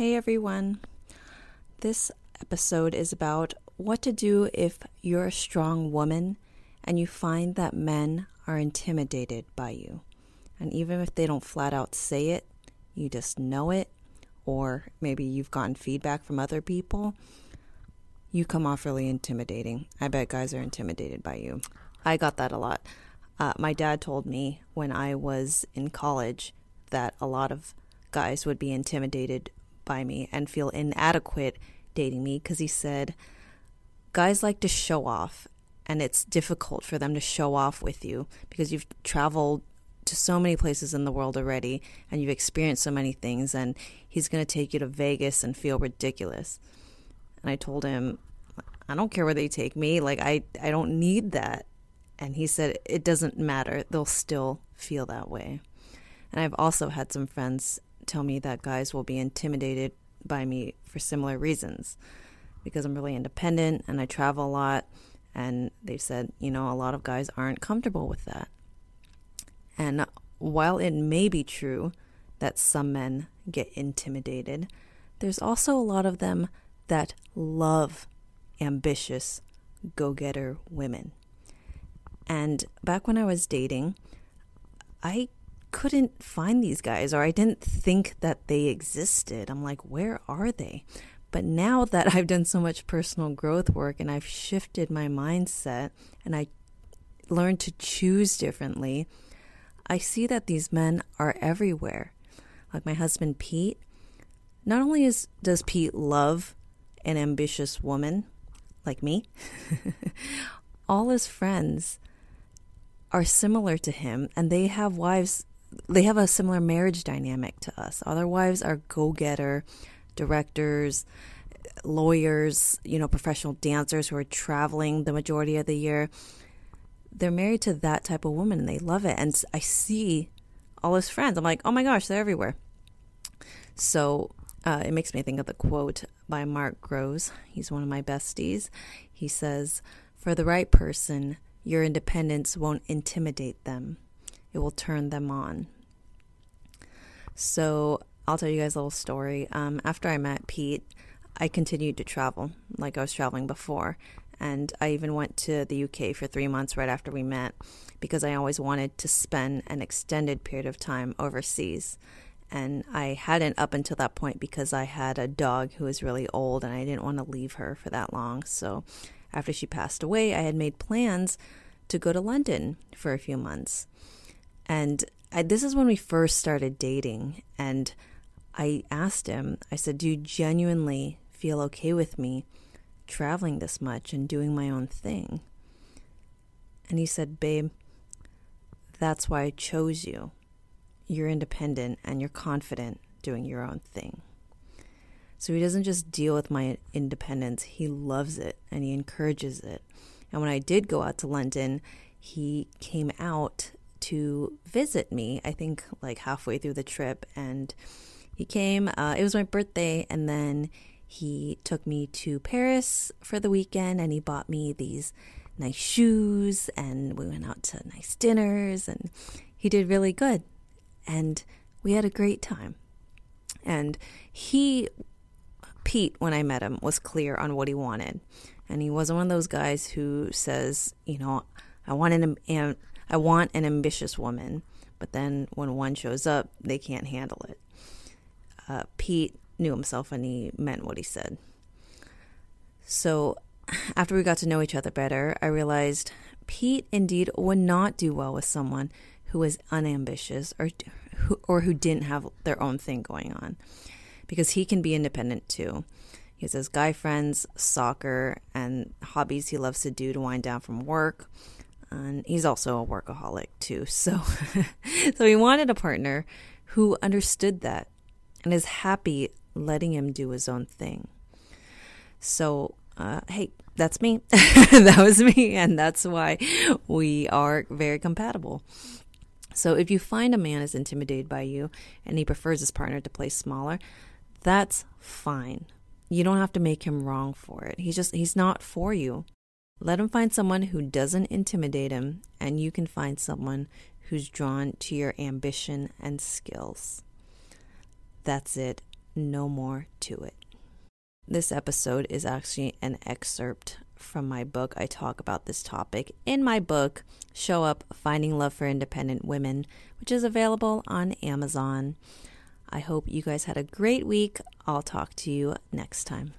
Hey everyone. This episode is about what to do if you're a strong woman and you find that men are intimidated by you. And even if they don't flat out say it, you just know it, or maybe you've gotten feedback from other people, you come off really intimidating. I bet guys are intimidated by you. I got that a lot. Uh, my dad told me when I was in college that a lot of guys would be intimidated by me and feel inadequate dating me because he said guys like to show off and it's difficult for them to show off with you because you've traveled to so many places in the world already and you've experienced so many things and he's going to take you to Vegas and feel ridiculous. And I told him I don't care where they take me like I I don't need that. And he said it doesn't matter. They'll still feel that way. And I've also had some friends tell me that guys will be intimidated by me for similar reasons because I'm really independent and I travel a lot. And they've said, you know, a lot of guys aren't comfortable with that. And while it may be true that some men get intimidated, there's also a lot of them that love ambitious, go getter women. And back when I was dating, I couldn't find these guys or I didn't think that they existed. I'm like, where are they? But now that I've done so much personal growth work and I've shifted my mindset and I learned to choose differently, I see that these men are everywhere. Like my husband Pete, not only is does Pete love an ambitious woman like me, all his friends are similar to him and they have wives they have a similar marriage dynamic to us. Other wives are go getter, directors, lawyers, you know, professional dancers who are traveling the majority of the year. They're married to that type of woman and they love it. And I see all his friends. I'm like, oh my gosh, they're everywhere. So uh, it makes me think of the quote by Mark Groves. He's one of my besties. He says, For the right person, your independence won't intimidate them it will turn them on. So I'll tell you guys a little story. Um, after I met Pete, I continued to travel like I was traveling before. And I even went to the UK for three months right after we met because I always wanted to spend an extended period of time overseas. And I hadn't up until that point because I had a dog who was really old and I didn't want to leave her for that long. So after she passed away, I had made plans to go to London for a few months. And I, this is when we first started dating. And I asked him, I said, Do you genuinely feel okay with me traveling this much and doing my own thing? And he said, Babe, that's why I chose you. You're independent and you're confident doing your own thing. So he doesn't just deal with my independence, he loves it and he encourages it. And when I did go out to London, he came out to visit me, I think like halfway through the trip. And he came, uh, it was my birthday, and then he took me to Paris for the weekend and he bought me these nice shoes and we went out to nice dinners and he did really good. And we had a great time. And he, Pete, when I met him, was clear on what he wanted. And he wasn't one of those guys who says, you know, I want an, I want an ambitious woman, but then when one shows up, they can't handle it. Uh, Pete knew himself and he meant what he said. So after we got to know each other better, I realized Pete indeed would not do well with someone who was unambitious or who, or who didn't have their own thing going on because he can be independent too. He has his guy friends, soccer, and hobbies he loves to do to wind down from work and he's also a workaholic too. So, so he wanted a partner who understood that and is happy letting him do his own thing. So, uh, hey, that's me. that was me, and that's why we are very compatible. So, if you find a man is intimidated by you and he prefers his partner to play smaller, that's fine. You don't have to make him wrong for it. He's just he's not for you. Let him find someone who doesn't intimidate him, and you can find someone who's drawn to your ambition and skills. That's it. no more to it. This episode is actually an excerpt from my book. I talk about this topic in my book, Show Up Finding Love for Independent Women, which is available on Amazon. I hope you guys had a great week. I'll talk to you next time.